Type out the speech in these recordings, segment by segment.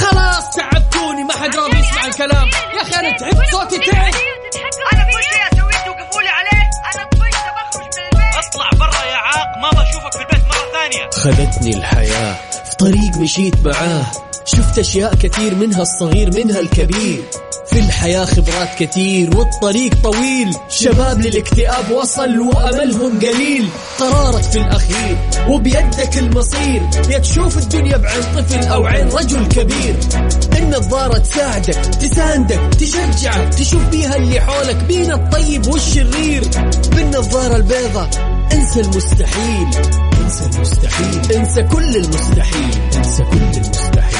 خلاص تعبتوني ما حد راضي يسمع الكلام. يا أخي أنا تعبت صوتي تعب. أنا كل شيء اسويه توقفوا لي عليه أنا طفشت بخرج من البيت. اطلع برا يا عاق ما بشوفك في البيت مرة ثانية. خذتني الحياة في طريق مشيت معاه. شفت أشياء كثير منها الصغير منها الكبير. في الحياة خبرات كثير والطريق طويل. شباب للاكتئاب وصل وأملهم قليل. قرارك في الأخير وبيدك المصير. يا تشوف الدنيا بعين طفل أو عين رجل كبير. النظارة تساعدك تساندك تشجعك تشوف بيها اللي حولك بين الطيب والشرير. بالنظارة البيضة إنسى المستحيل. إنسى المستحيل. إنسى كل المستحيل. إنسى كل المستحيل.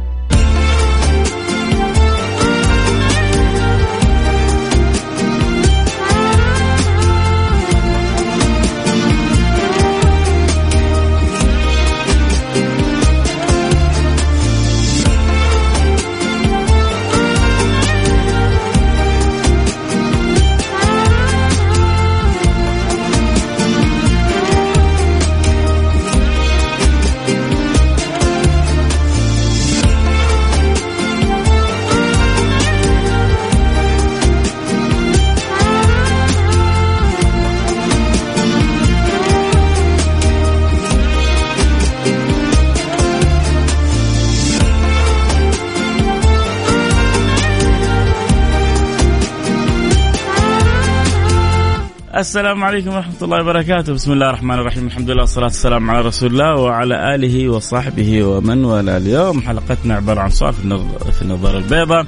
السلام عليكم ورحمة الله وبركاته. بسم الله الرحمن الرحيم. الحمد لله والصلاة والسلام على رسول الله وعلى آله وصحبه ومن والاه. اليوم حلقتنا عبارة عن سؤال في النظ- في النظارة البيضاء.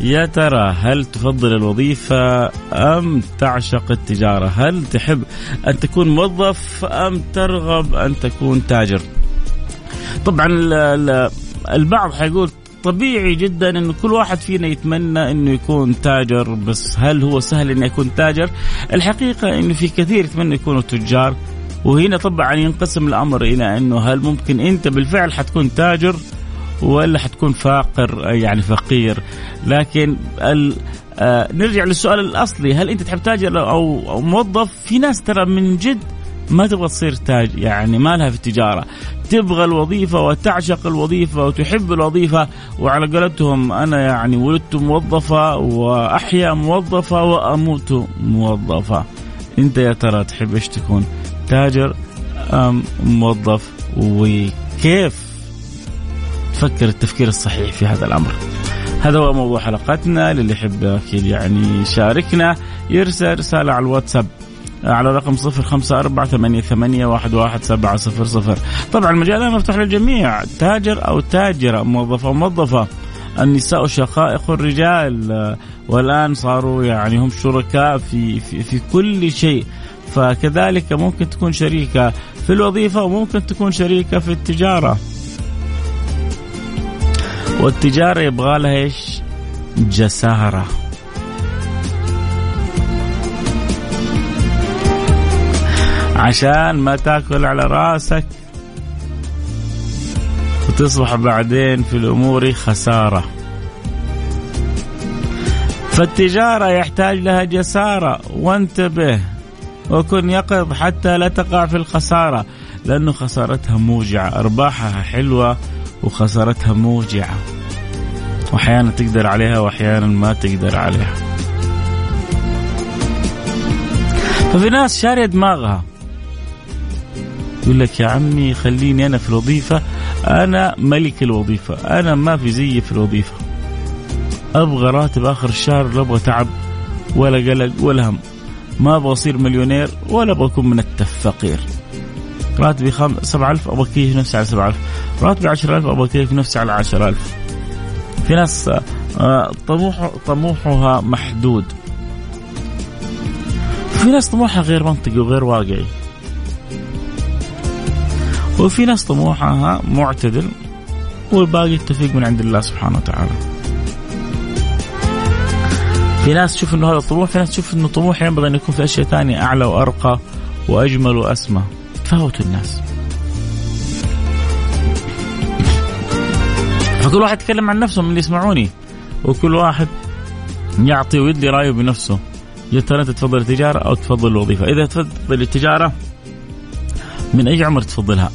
يا ترى هل تفضل الوظيفة أم تعشق التجارة؟ هل تحب أن تكون موظف أم ترغب أن تكون تاجر؟ طبعا ال- ال- البعض حيقول طبيعي جدا انه كل واحد فينا يتمنى إنه يكون تاجر بس هل هو سهل إنه يكون تاجر؟ الحقيقة انه في كثير يتمنى يكونوا تجار وهنا طبعا ينقسم الأمر إلى إنه هل ممكن أنت بالفعل حتكون تاجر ولا حتكون فاقر يعني فقير لكن ال آه نرجع للسؤال الأصلي هل أنت تحب تاجر أو أو موظف في ناس ترى من جد ما تبغى تصير تاج يعني ما لها في التجارة. تبغى الوظيفة وتعشق الوظيفة وتحب الوظيفة وعلى قولتهم أنا يعني ولدت موظفة وأحيا موظفة وأموت موظفة. أنت يا ترى تحب إيش تكون؟ تاجر أم موظف؟ وكيف؟ تفكر التفكير الصحيح في هذا الأمر. هذا هو موضوع حلقتنا للي يحب أكيد يعني يشاركنا يرسل رسالة على الواتساب. على رقم صفر خمسة أربعة ثمانية, ثمانية واحد, واحد سبعة صفر صفر. طبعا المجال مفتوح للجميع تاجر أو تاجرة موظف أو موظفة. النساء شقائق الرجال. والآن صاروا يعني هم شركاء في, في, في كل شيء. فكذلك ممكن تكون شريكة في الوظيفة وممكن تكون شريكة في التجارة. والتجارة يبغى لها إيش؟ جسارة. عشان ما تاكل على راسك. وتصبح بعدين في الأمور خسارة. فالتجارة يحتاج لها جسارة. وانتبه. وكن يقظ حتى لا تقع في الخسارة. لأنه خسارتها موجعة. أرباحها حلوة وخسارتها موجعة. وأحيانا تقدر عليها وأحيانا ما تقدر عليها. ففي ناس شارية دماغها. يقول لك يا عمي خليني أنا في الوظيفة. أنا ملك الوظيفة. أنا ما في زيي في الوظيفة. أبغى راتب آخر الشهر لا أبغى تعب ولا قلق ولا هم. ما أبغى أصير مليونير ولا أبغى أكون من التفقير. راتبي خم... 7000 أبغى اكيف نفسي على 7000 راتبي 10000 أبغى اكيف نفسي على 10000 في ناس آه، طموح طموحها محدود. في ناس طموحها غير منطقي وغير واقعي. وفي ناس طموحها معتدل والباقي التوفيق من عند الله سبحانه وتعالى. في ناس تشوف إنه هذا الطموح في ناس تشوف إنه طموح ينبغي أن يكون في أشياء ثانية أعلى وأرقى وأجمل وأسمى. تفاوت الناس. فكل واحد يتكلم عن نفسه من اللي يسمعوني وكل واحد يعطي ويدي رأيه بنفسه. يا ترى أنت تفضل التجارة أو تفضل الوظيفة؟ إذا تفضل التجارة من أي عمر تفضلها؟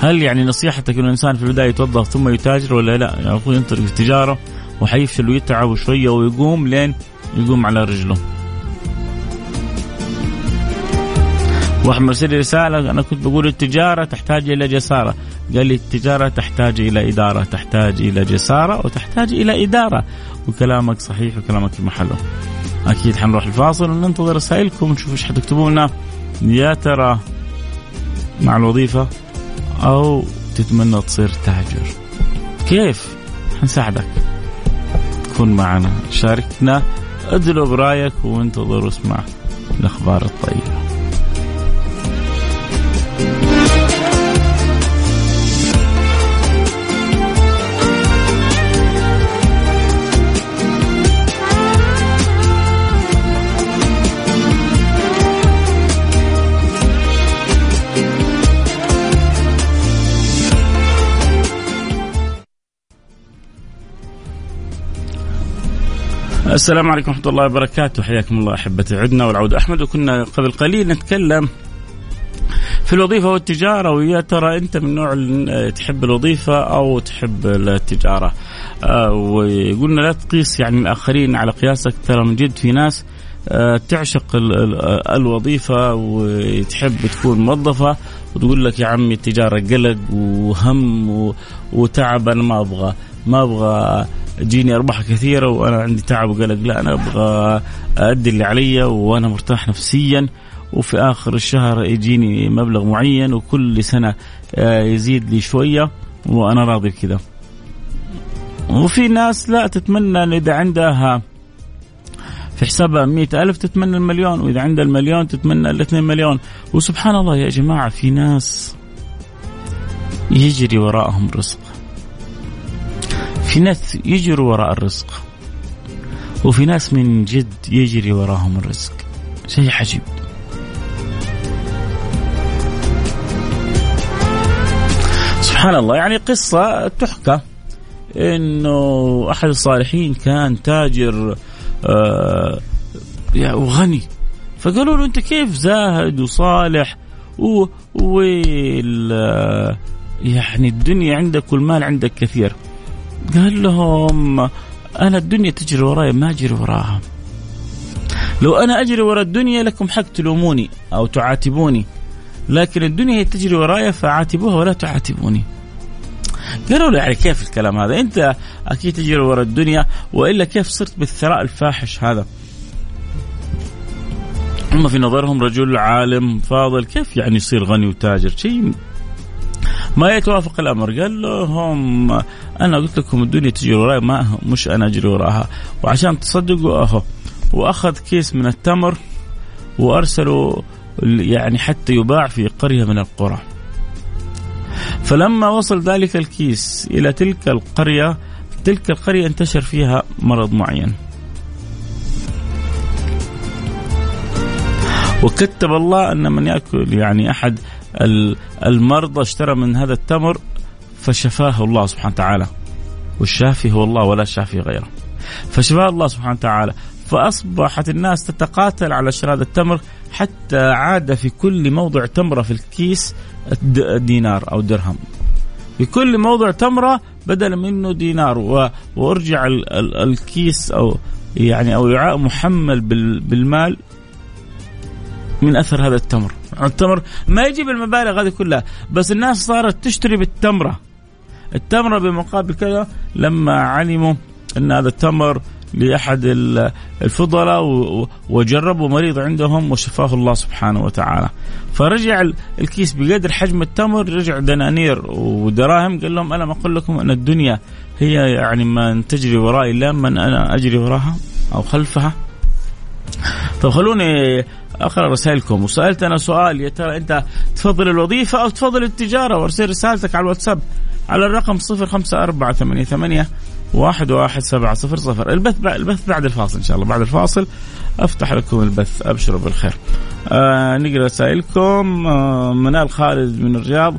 هل يعني نصيحتك إنه الإنسان في البداية يتوظف ثم يتاجر ولا لا؟ يعني أخوي ينطلق في التجاره وحيفشل ويتعب شوية ويقوم لين يقوم على رجله. واحد مرسل رسالة أنا كنت بقول التجارة تحتاج إلى جسارة، قال لي التجارة تحتاج إلى إدارة، تحتاج إلى جسارة وتحتاج إلى إدارة، وكلامك صحيح وكلامك في محله. أكيد حنروح الفاصل وننتظر رسائلكم ونشوف إيش حتكتبوا لنا يا ترى مع الوظيفة أو تتمنى تصير تاجر. كيف؟ حنساعدك. كن معنا. شاركنا. ادلوا برايك وانتظر واسمع الأخبار الطيبة. السلام عليكم ورحمة الله وبركاته. حياكم الله أحبتي عدنا والعود أحمد. وكنا قبل قليل نتكلم في الوظيفة والتجارة ويا ترى أنت من نوع تحب الوظيفة أو تحب التجارة؟ آه وقلنا لا تقيس يعني الآخرين على قياسك. ترى من جد في ناس آه تعشق الوظيفة وتحب تكون موظفة وتقول لك يا عمي التجارة قلق وهم وتعب أنا ما أبغى ما أبغى تجيني أرباح كثيرة وأنا عندي تعب وقلق لا أنا أبغى ادي اللي علي وأنا مرتاح نفسيا وفي آخر الشهر يجيني مبلغ معين وكل سنة آه، يزيد لي شوية وأنا راضي بكذا. وفي ناس لا تتمنى إن إذا عندها في حسابها مئة ألف تتمنى المليون وإذا عندها المليون تتمنى الاثنين مليون وسبحان الله يا جماعة في ناس يجري وراءهم رزق في ناس يجروا وراء الرزق وفي ناس من جد يجري وراهم الرزق. شيء عجيب. سبحان الله. يعني قصة تحكى إنه أحد الصالحين كان تاجر آه وغني. فقالوا له أنت كيف زاهد وصالح و, يعني الدنيا عندك والمال عندك كثير. قال لهم أنا الدنيا تجري وراي ما أجري وراها. لو أنا أجري وراء الدنيا لكم حق تلوموني أو تعاتبوني لكن الدنيا هي تجري وراي فعاتبوها ولا تعاتبوني. قالوا له يعني كيف الكلام هذا؟ أنت أكيد تجري وراء الدنيا وإلا كيف صرت بالثراء الفاحش هذا؟ هم في نظرهم رجل عالم فاضل كيف يعني يصير غني وتاجر؟ شيء ما يتوافق الأمر. قال لهم أنا قلت لكم الدنيا تجري وراي ما مش أنا أجري وراها. وعشان تصدقوا أهو وأخذ كيس من التمر وأرسلوا يعني حتى يباع في قرية من القرى. فلما وصل ذلك الكيس إلى تلك القرية تلك القرية انتشر فيها مرض معين. وكتب الله أن من يأكل يعني أحد المرضى اشترى من هذا التمر فشفاه الله سبحانه وتعالى. والشافي هو الله ولا شافي غيره. فشفاه الله سبحانه وتعالى. فأصبحت الناس تتقاتل على شراء التمر حتى عاد في كل موضع تمرة في الكيس دينار أو درهم. في كل موضع تمرة بدل منه دينار. وأرجع الكيس أو يعني أو وعاء محمل بالمال من أثر هذا التمر. التمر ما يجيب المبالغ هذه كلها بس الناس صارت تشتري بالتمرة. التمره بمقابل كذا لما علموا أن هذا التمر لأحد الفضلاء وجربوا مريض عندهم وشفاه الله سبحانه وتعالى. فرجع الكيس بقدر حجم التمر رجع دنانير ودراهم قال لهم ما أقول لكم أن الدنيا هي يعني من تجري ورائي لا من أنا أجري وراها أو خلفها؟ طب خلوني أقرأ رسائلكم. وسألت أنا سؤال يا ترى أنت تفضل الوظيفة أو تفضل التجارة؟ وأرسل رسالتك على الواتساب. على الرقم 05488 واحد واحد سبعة صفر صفر. البث بعد البث بعد الفاصل إن شاء الله بعد الفاصل. أفتح لكم البث أبشروا بالخير. آه نقرأ رسائلكم آه منال خالد من الرياض.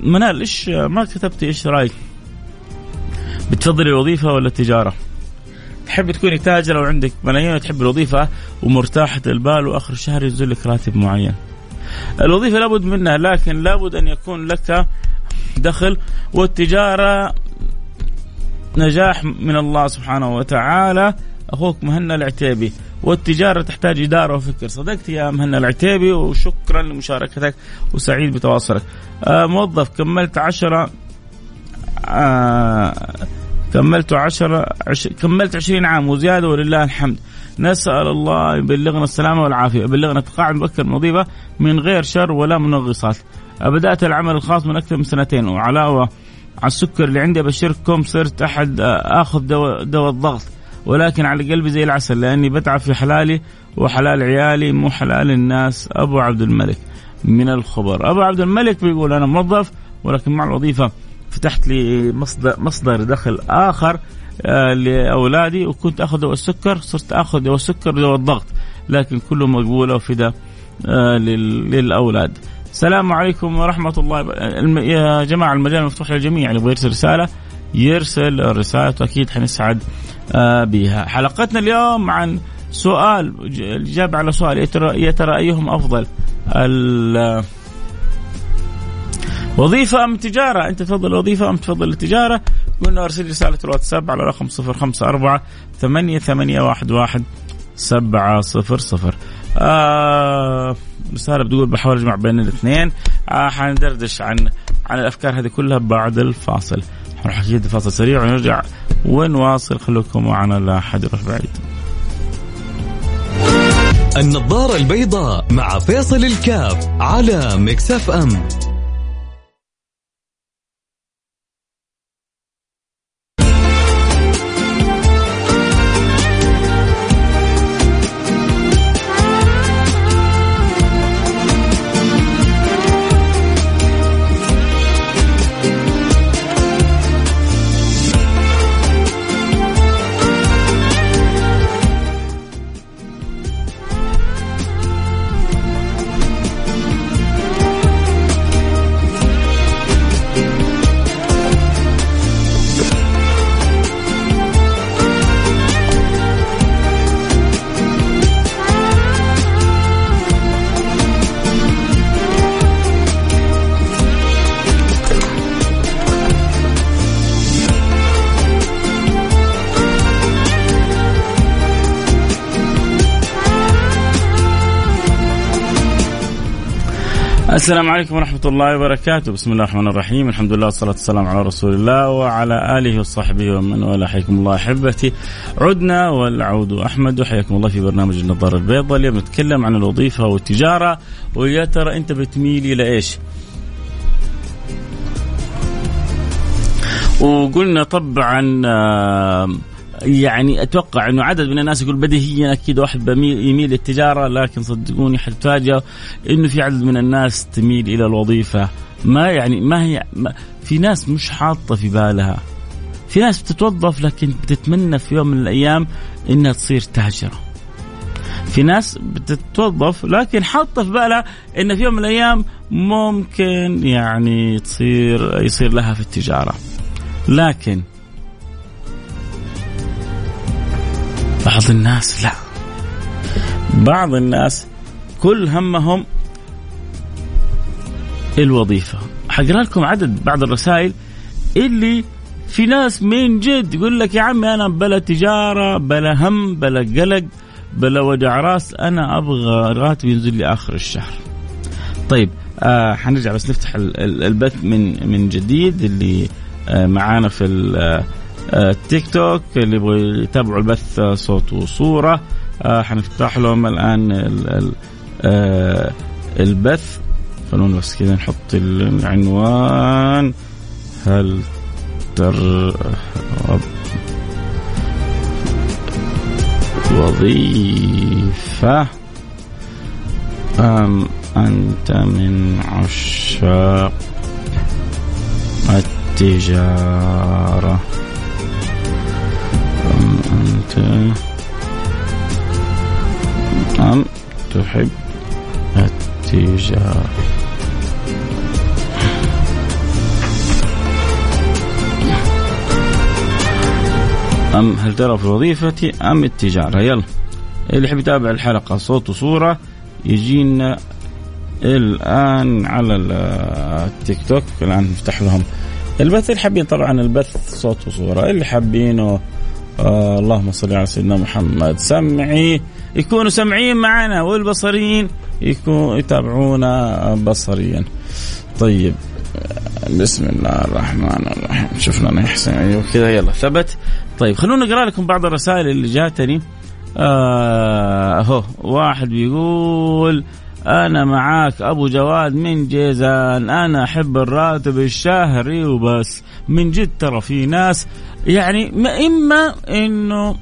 منال إيش ما كتبتي إيش رأيك؟ بتفضلي الوظيفة ولا التجارة؟ تحب تكوني تاجرة وعندك ملايين وتحب الوظيفة ومرتاحة البال وآخر الشهر ينزل لك راتب معين. الوظيفة لابد منها لكن لابد أن يكون لك دخل والتجارة نجاح من الله سبحانه وتعالى. أخوك مهنا العتيبي. والتجارة تحتاج إدارة وفكر. صدقت يا مهنا العتيبي وشكرا لمشاركتك وسعيد بتواصلك. آه موظف كملت عشرة آه كملت عشرة عش كملت عشرين عام وزيادة ولله الحمد. نسأل الله يبلغنا السلامة والعافية. يبلغنا تقاعد مبكر من وظيفة من غير شر ولا منغصات. بدأت العمل الخاص من أكثر من سنتين وعلاوة على السكر اللي عندي أبشركم صرت أحد آخذ دواء دواء الضغط ولكن على قلبي زي العسل لأني بتعب في حلالي وحلال عيالي مو حلال الناس أبو عبد الملك من الخبر أبو عبد الملك بيقول أنا موظف ولكن مع الوظيفة فتحت لي مصدر, مصدر دخل آخر آه لأولادي وكنت آخذ دواء السكر صرت آخذ دواء السكر ودواء الضغط لكن كله مقبولة وفدا آه للأولاد. السلام عليكم ورحمة الله يا جماعة المجال مفتوح للجميع. اللي يبغى يرسل رسالة يرسل الرسالة. أكيد حنسعد آه بها. حلقتنا اليوم عن سؤال الإجابة على سؤال يا ترى أيهم أفضل؟ وظيفة أم تجارة؟ أنت تفضل الوظيفة أم تفضل التجارة؟ قلنا أرسل رسالة الواتساب على رقم صفر خمسة أربعة ثمانية ثمانية واحد واحد سبعة صفر صفر. آه رسالة بتقول بحاول أجمع بين الاثنين. آه حندردش عن عن الأفكار هذه كلها بعد الفاصل. نروح أكيد فاصل سريع ونرجع ونواصل. خليكم معنا لا أحد يروح بعيد. النظارة البيضاء مع فيصل الكاف على مكسف أم. السلام عليكم ورحمة الله وبركاته. بسم الله الرحمن الرحيم. الحمد لله والصلاة والسلام على رسول الله وعلى آله وصحبه ومن والاه. حياكم الله أحبتي. عدنا والعود أحمد. وحياكم الله في برنامج النظارة البيضاء. اليوم نتكلم عن الوظيفة والتجارة. ويا ترى أنت بتميل إلى إيش؟ وقلنا طبعا يعني أتوقع إنه عدد من الناس يقول بديهيا أكيد واحد يميل للتجارة لكن صدقوني حتفاجئ إنه في عدد من الناس تميل إلى الوظيفة. ما يعني ما هي ما في ناس مش حاطة في بالها. في ناس بتتوظف لكن بتتمنى في يوم من الأيام إنها تصير تاجره في ناس بتتوظف لكن حاطة في بالها إن في يوم من الأيام ممكن يعني تصير يصير لها في التجارة. لكن بعض الناس لا بعض الناس كل همهم الوظيفة حقرأ لكم عدد بعض الرسائل اللي في ناس من جد يقول لك يا عمي أنا بلا تجارة بلا هم بلا قلق بلا وجع راس أنا أبغى راتب ينزل لي آخر الشهر. طيب آه حنرجع بس نفتح البث من من جديد اللي آه معانا في التيك توك اللي يبغوا يتابعوا البث صوت وصورة. آه حنفتح لهم الآن ال ال آه البث. خلونا بس كذا نحط العنوان. هل ترغب وظيفة. أم أنت من عشاق التجارة. أم تحب التجارة. أم هل ترى في وظيفتي أم التجارة؟ يلا. اللي يحب يتابع الحلقة صوت وصورة يجينا الآن على التيك توك. الآن نفتح لهم البث. اللي حابين طبعا البث صوت وصورة. اللي حابينه آه اللهم صل على سيدنا محمد. سمعي يكونوا سمعيين معنا والبصريين يكونوا يتابعونا بصريا. طيب بسم الله الرحمن الرحيم. شوف لنا يحسن. أيوه كذا. يلا ثبت. طيب خلونا نقرأ لكم بعض الرسائل اللي جاتني. آه واحد بيقول أنا معاك أبو جواد من جيزان. أنا أحب الراتب الشهري وبس. من جد ترى في ناس يعني إما إنه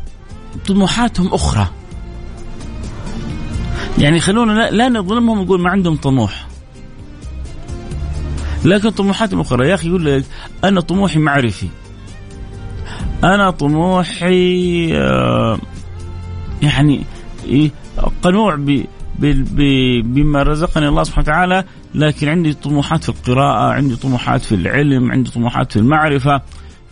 طموحاتهم أخرى. يعني خلونا لا, لا نظلمهم ونقول ما عندهم طموح. لكن طموحاتهم أخرى. يا أخي يقول لك أنا طموحي معرفي. أنا طموحي آه يعني قنوع بما رزقني الله سبحانه وتعالى لكن عندي طموحات في القراءة عندي طموحات في العلم عندي طموحات في المعرفة.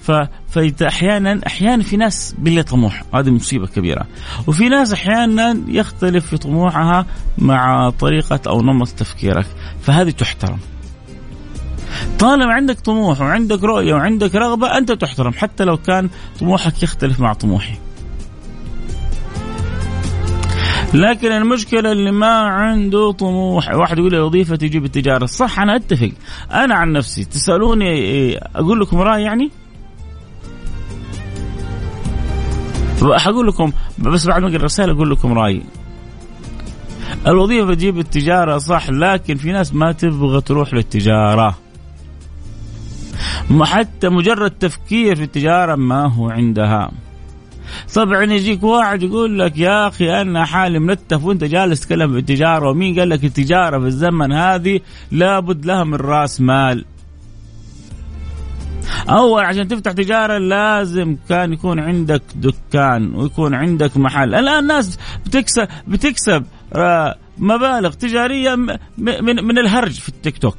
ف... فاحيانا أحيانا في ناس بلا طموح. هذه مصيبة كبيرة. وفي ناس أحيانا يختلف في طموحها مع طريقة أو نمط تفكيرك. فهذه تحترم. طالما عندك طموح وعندك رؤية وعندك رغبة أنت تحترم حتى لو كان طموحك يختلف مع طموحي. لكن المشكلة اللي ما عنده طموح. واحد يقول لي وظيفه تجيب التجارة. صح أنا أتفق. أنا عن نفسي تسألوني إيه، أقول لكم راي يعني؟ حقول لكم بس بعد ما أقرأ الرسالة أقول لكم رأيي. الوظيفة تجيب التجارة صح لكن في ناس ما تبغى تروح للتجارة. حتى مجرد تفكير في التجارة ما هو عندها. طبعا يجيك واحد يقول لك يا أخي أنا حالي ملتف وأنت جالس تتكلم بالتجاره ومين قال لك التجارة في الزمن هذه؟ لابد لها من رأس مال. أول عشان تفتح تجارة لازم كان يكون عندك دكان ويكون عندك محل. الآن الناس بتكسب بتكسب آه، مبالغ تجارية من من الهرج في التيك توك.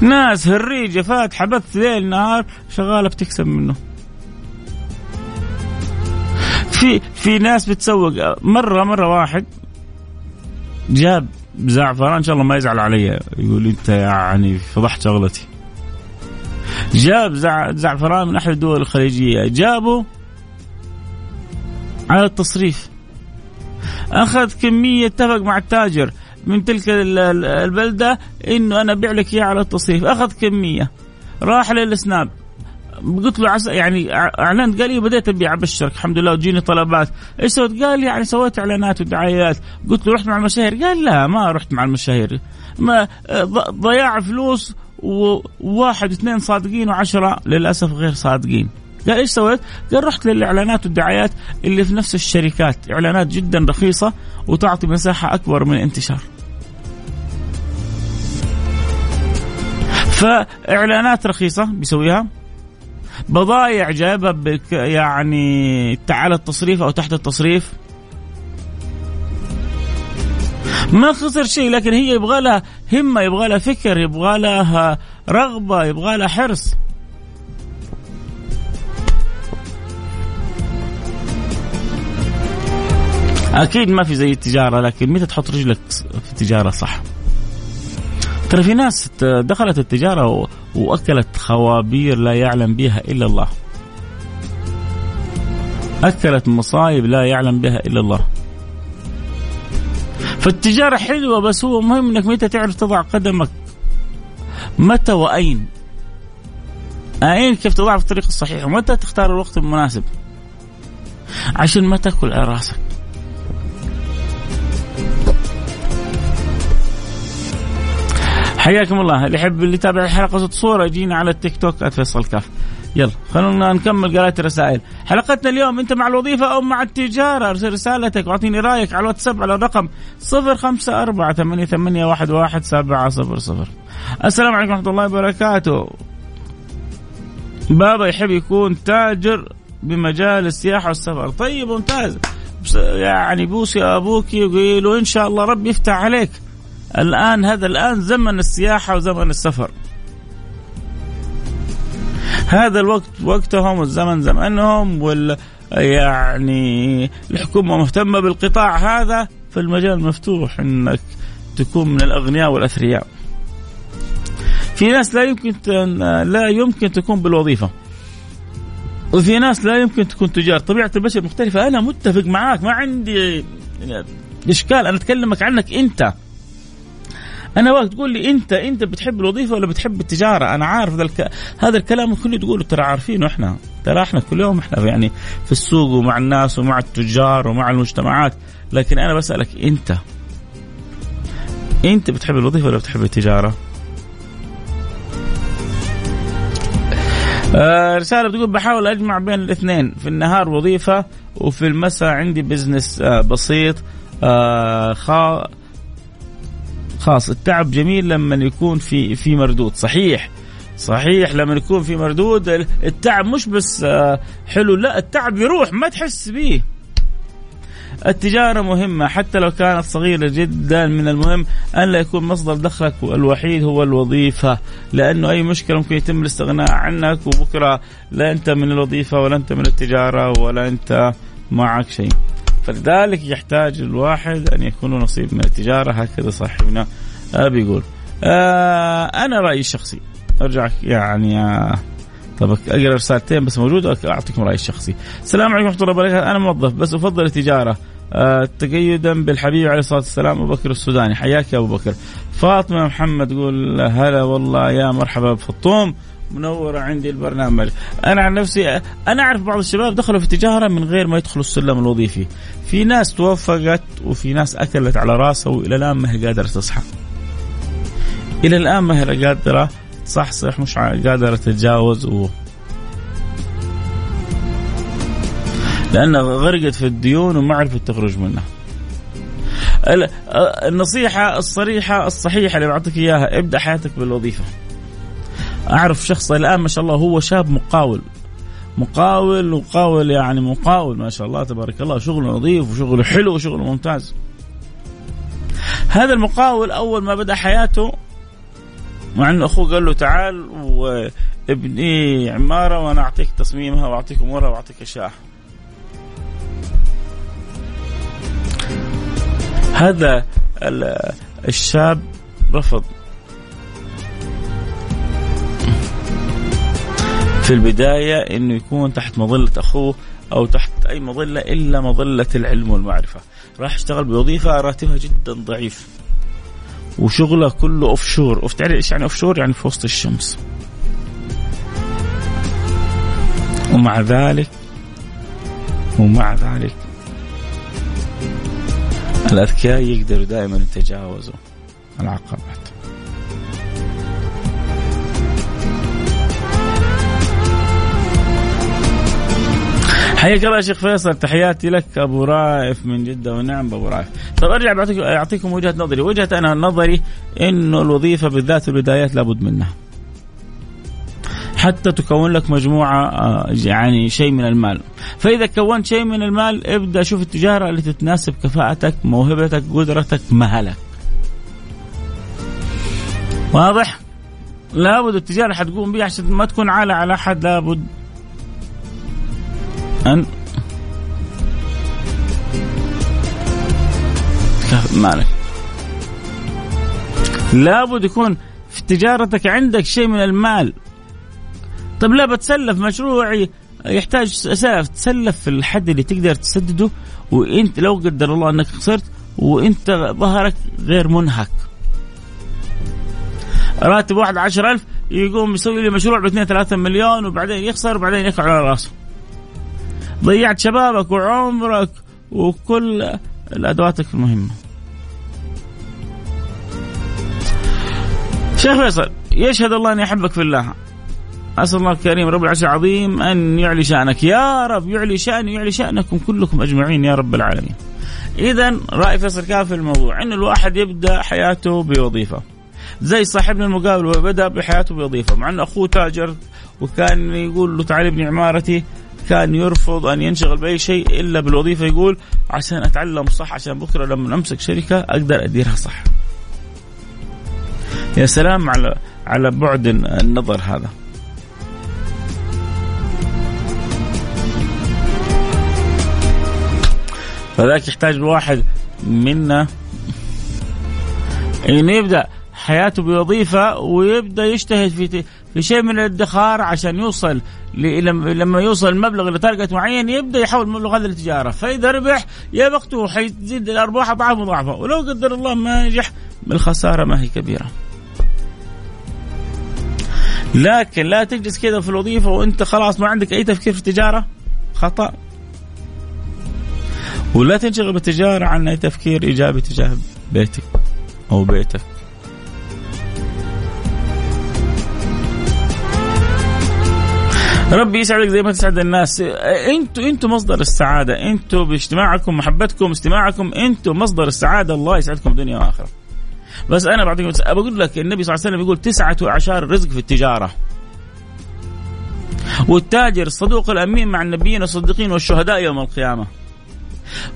ناس هريجة فاتحة بث ليل نهار شغالة بتكسب منه. في في ناس بتسوق. مره مرة واحد جاب زعفران إن شاء الله ما يزعل علي يقول أنت يعني فضحت شغلتي. جاب زعفران من أحد الدول الخليجية. جابه على التصريف. أخذ كمية اتفق مع التاجر من تلك البلدة إنه أنا أبيع لك اياه على التصريف. أخذ كمية. راح لل Snap قلت له عس يعني أعلنت. قال لي بديت أبيع أبشرك. الحمد لله. وتجيني طلبات. إيش سويت؟ قال لي يعني سويت إعلانات ودعايات. قلت له رحت مع المشاهير؟ قال لا ما رحت مع المشاهير. ما ضياع فلوس وواحد اثنين صادقين وعشرة للأسف غير صادقين قال إيش سويت؟ قال رحت للإعلانات والدعايات اللي في نفس الشركات، إعلانات جدا رخيصة وتعطي مساحة أكبر من الانتشار. فإعلانات رخيصة بيسويها بضايع جايبها يعني على التصريف أو تحت التصريف ما خسر شيء لكن هي يبغى لها همة يبغى لها فكر يبغى لها رغبة يبغى لها حرص. أكيد ما في زي التجارة لكن متى تحط رجلك في التجارة صح؟ ترى في ناس دخلت التجارة وأكلت خوابير لا يعلم بها إلا الله. أكلت مصايب لا يعلم بها إلا الله. فالتجارة حلوة بس هو مهم إنك متى تعرف تضع قدمك. متى وأين؟ أين؟ كيف تضعها في الطريق الصحيح؟ ومتى تختار الوقت المناسب؟ عشان ما تاكل على راسك. حياكم الله. اللي يحب اللي يتابع الحلقة صورة يجينا على التيك توك @فيصل كاف. يلا خلونا نكمل قراءة الرسائل. حلقتنا اليوم أنت مع الوظيفة أو مع التجارة؟ أرسل رسالتك وأعطيني رأيك على الواتساب على الرقم صفر خمسة أربعة ثمانية, ثمانية واحد, واحد سبعة صفر صفر. السلام عليكم ورحمة الله وبركاته. بابا يحب يكون تاجر بمجال السياحة والسفر. طيب ممتاز. يعني بوسي أبوك يقول إن شاء الله ربي يفتح عليك. الآن هذا الآن زمن السياحة وزمن السفر. هذا الوقت وقتهم والزمن زمنهم وال يعني الحكومة مهتمة بالقطاع هذا فالمجال مفتوح إنك تكون من الأغنياء والأثرياء. في ناس لا يمكن لا يمكن تكون بالوظيفة. وفي ناس لا يمكن تكون تجار. طبيعة البشر مختلفة. أنا متفق معاك. ما عندي إشكال. أنا أتكلمك عنك أنت. أنا وقت تقول لي أنت أنت بتحب الوظيفة ولا بتحب التجارة؟ أنا عارف الك... هذا الكلام كله تقوله ترى عارفينه إحنا. ترى إحنا كل يوم إحنا يعني في السوق ومع الناس ومع التجار ومع المجتمعات. لكن أنا بسألك أنت أنت بتحب الوظيفة ولا بتحب التجارة؟ آه رسالة بتقول بحاول أجمع بين الاثنين. في النهار وظيفة وفي المساء عندي بزنس آه بسيط آه خا خاص. التعب جميل لما يكون في في مردود. صحيح. صحيح لما يكون في مردود. التعب مش بس آه، حلو لا التعب يروح ما تحس به التجارة مهمة حتى لو كانت صغيرة جدا من المهم أن لا يكون مصدر دخلك الوحيد هو الوظيفة لأنه أي مشكلة ممكن يتم الاستغناء عنك وبكرة لا أنت من الوظيفة ولا أنت من التجارة ولا أنت معك شيء. فلذلك يحتاج الواحد أن يكون نصيب من التجارة هكذا صاحبنا بيقول آه أنا رأيي الشخصي. أرجع يعني آه طب أقرأ رسالتين بس موجوده أعطيكم رأيي الشخصي. السلام عليكم ورحمة الله وبركاته، أنا موظف بس أفضل التجارة. آه تقيدا بالحبيب عليه الصلاة والسلام أبو بكر السوداني، حياك يا أبو بكر. فاطمة محمد تقول هلا والله يا مرحبا بفطوم. منورة عندي البرنامج. أنا عن نفسي أنا أعرف بعض الشباب دخلوا في التجاره من غير ما يدخلوا السلم الوظيفي. في ناس توفقت وفي ناس أكلت على راسها وإلى الآن ما هي قادرة تصحى. إلى الآن ما هي قادرة تصحصح مش قادرة تتجاوز و. لانها غرقت في الديون وما عرفت تخرج منها. النصيحة الصريحة الصحيحة اللي بعطيك إياها ابدأ حياتك بالوظيفة. أعرف شخص الآن ما شاء الله هو شاب مقاول. مقاول وقاول يعني مقاول ما شاء الله تبارك الله شغله نظيف وشغله حلو وشغله ممتاز. هذا المقاول أول ما بدأ حياته مع انه أخوه قال له تعال وابني عمارة وأنا أعطيك تصميمها وأعطيك أمورها وأعطيك اشياء هذا الشاب رفض. في البداية أنه يكون تحت مظلة أخوه أو تحت أي مظلة إلا مظلة العلم والمعرفة. راح اشتغل بوظيفة راتبها جدا ضعيف. وشغله كله offshore أوف تعرف إيش يعني offshore يعني في وسط الشمس. ومع ذلك ومع ذلك الأذكياء يقدروا دائما يتجاوزوا العقبات. حياك الله يا شيخ فيصل تحياتي لك أبو رائف من جدة ونعم أبو رائف. طيب أرجع أعطيكم وجهة نظري. وجهة أنا نظري انه الوظيفة بالذات البدايات لابد منها. حتى تكون لك مجموعة آه، يعني شيء من المال. فإذا كونت شيء من المال ابدأ شوف التجارة التي تتناسب كفاءتك موهبتك قدرتك مهلك. واضح؟ لابد التجارة حتقوم بها عشان ما تكون عالة على أحد لابد أن؟ مالك لابد يكون في تجارتك عندك شيء من المال. طيب لا بتسلف. مشروع يحتاج سلف تسلف في الحد اللي تقدر تسدده وإنت لو قدر الله أنك خسرت وإنت ظهرك غير منهك. راتب واحد عشر ألف يقوم يسوي لي مشروع ب 2 3 مليون وبعدين يخسر وبعدين يقع على راسه. ضيعت شبابك وعمرك وكل الأدواتك المهمة. شيخ فيصل يشهد الله أني أحبك في الله. أسأل الله الكريم رب العرش العظيم أن يعلي شأنك يا رب يعلي شأني ويعلي شأنكم كلكم أجمعين يا رب العالمين. اذا رأي فيصل كاف في الموضوع إن الواحد يبدأ حياته بوظيفة. زي صاحبنا المقابل وبدأ بحياته بوظيفة مع أن أخوه تاجر وكان يقول له تعال ابني عمارتي كان يرفض أن ينشغل بأي شيء إلا بالوظيفة يقول عشان أتعلم صح عشان بكرة لما أمسك شركة أقدر أديرها صح. يا سلام على على بعد النظر هذا. فذاك يحتاج الواحد منا انه يبدأ حياته بوظيفة ويبدأ يجتهد في في شيء من الادخار عشان يوصل لما يوصل المبلغ لتارجت معين يبدأ يحول المبلغ هذا للتجاره فإذا ربح يا وقته حيزيد الأرباح أضعاف مضاعفة ولو قدر الله ما نجح الخساره ما هي كبيرة. لكن لا تجلس كذا في الوظيفة وأنت خلاص ما عندك أي تفكير في التجارة خطأ. ولا تنشغل بالتجارة عن أي تفكير إيجابي تجاه بيتك أو بيتك. ربي يسعدك زي ما تسعد الناس. أنتوا أنتوا مصدر السعادة. أنتوا باجتماعكم محبتكم استماعكم أنتوا مصدر السعادة. الله يسعدكم دنيا واخره بس أنا بعطيكم بقول لك النبي صلى الله عليه وسلم يقول تسعة اعشار الرزق في التجارة. والتاجر الصدوق الأمين مع النبيين والصديقين والشهداء يوم القيامة.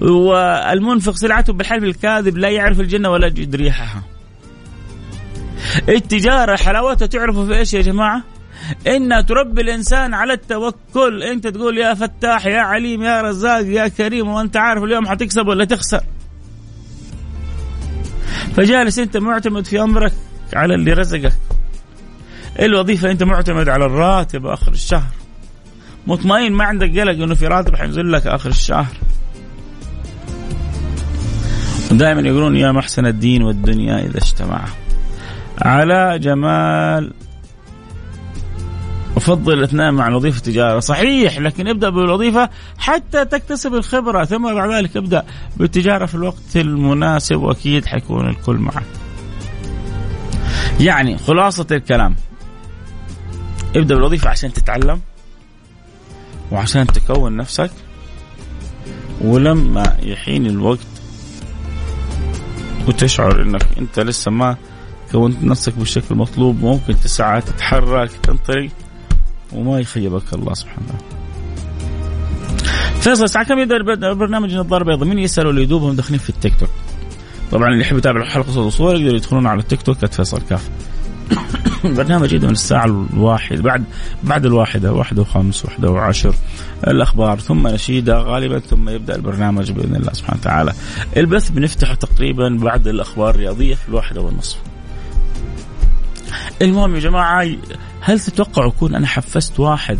والمنفق سلعته بالحلف الكاذب لا يعرف الجنة ولا يجد ريحها. التجارة حلاوتها تعرفوا في إيش يا جماعة؟ إنها تربي الإنسان على التوكل. أنت تقول يا فتاح يا عليم يا رزاق يا كريم وأنت عارف اليوم حتكسب ولا تخسر. فجالس أنت معتمد في أمرك على اللي رزقك. الوظيفة أنت معتمد على الراتب آخر الشهر. مطمئن ما عندك قلق إنه في راتب حينزل لك آخر الشهر. دائما يقولون يا محسن الدين والدنيا إذا اجتمعا على جمال أفضل الاثنين مع الوظيفة التجارة. صحيح لكن ابدأ بالوظيفة حتى تكتسب الخبرة ثم بعد ذلك ابدأ بالتجارة في الوقت المناسب وأكيد حيكون الكل معك. يعني خلاصة الكلام ابدأ بالوظيفة عشان تتعلم وعشان تكون نفسك ولما يحين الوقت وتشعر إنك أنت لسه ما كونت نفسك بالشكل المطلوب ممكن تسعى تتحرك تنطلق. وما يخيبك الله سبحانه وتعالى. فيصل الساعة كم يبدا برنامج نظارة بيضاء مين يسأل اللي يدوبهم داخلين في التيك توك؟ طبعا اللي يحب يتابع الحلقة صوت وصور يقدروا يدخلون على التيك توك فيصل كاف. برنامج يبدا من الساعة الواحد بعد بعد الواحدة واحدة وخمس واحدة وعشر. الأخبار ثم نشيدة غالبا ثم يبدأ البرنامج بإذن الله سبحانه وتعالى. البث بنفتحه تقريبا بعد الأخبار الرياضية في الواحدة والنصف. المهم يا جماعة هل تتوقعوا يكون أنا حفزت واحد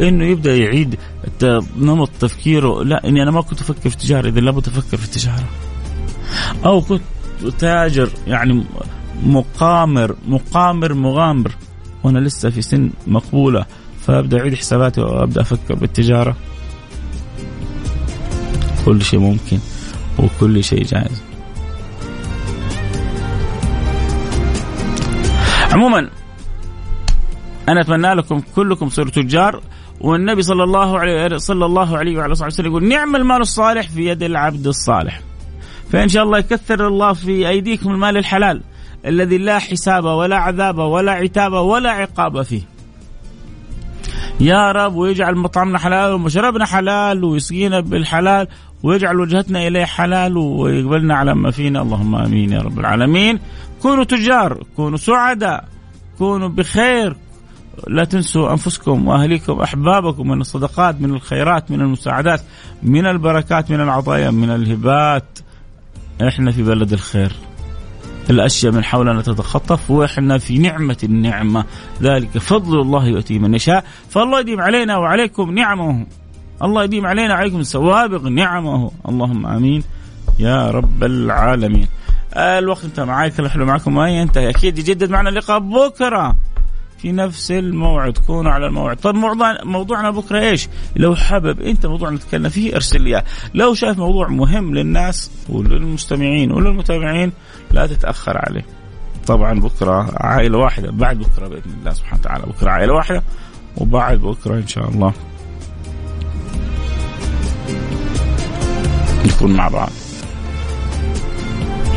إنه يبدأ يعيد نمط تفكيره؟ لا إني أنا ما كنت أفكر في التجاره إذا لابد أفكر في التجارة. أو كنت تاجر يعني مقامر مقامر مغامر وأنا لسه في سن مقبولة فأبدأ أعيد حساباتي وأبدأ أفكر بالتجارة. كل شيء ممكن وكل شيء جائز عموما أنا أتمنى لكم كلكم تصيروا تجار والنبي صلى الله عليه صلى الله عليه وعلى اله وسلم يقول نعم المال الصالح في يد العبد الصالح. فإن شاء الله يكثر الله في أيديكم المال الحلال الذي لا حساب ولا عذاب ولا عتاب ولا عقاب فيه. يا رب ويجعل مطعمنا حلال ومشربنا حلال ويسقينا بالحلال ويجعل وجهتنا إليه حلال ويقبلنا على ما فينا اللهم آمين يا رب العالمين. كونوا تجار، كونوا سعداء، كونوا بخير، لا تنسوا أنفسكم وأهليكم أحبابكم من الصدقات من الخيرات من المساعدات من البركات من العطايا من الهبات. إحنا في بلد الخير. الأشياء من حولنا تتخطف وإحنا في نعمة النعمة. ذلك فضل الله يؤتيه من يشاء. فالله يديم علينا وعليكم نعمه. الله يديم علينا وعليكم سوابق نعمه. اللهم آمين يا رب العالمين. الوقت انتهى معاي كل حلو معكم ما ينتهي أكيد يجدد معنا اللقاء بكرة. في نفس الموعد. كونوا على الموعد. موضوع موضوعنا بكرة إيش؟ لو حابب أنت موضوع نتكلم فيه أرسل لي لو شايف موضوع مهم للناس وللمستمعين وللمتابعين لا تتأخر عليه. طبعا بكرة عائلة واحدة بعد بكرة بإذن الله سبحانه وتعالى. بكرة عائلة واحدة وبعد بكرة إن شاء الله نكون مع بعض.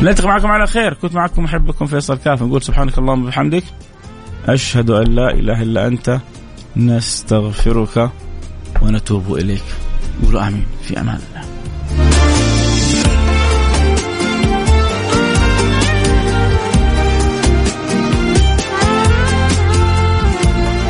نلتقي معكم على خير. كنت معكم محبكم فيصل كاف. نقول سبحانك اللهم وبحمدك. أشهد أن لا إله إلا أنت نستغفرك ونتوب إليك. قولوا آمين. في أمان. الله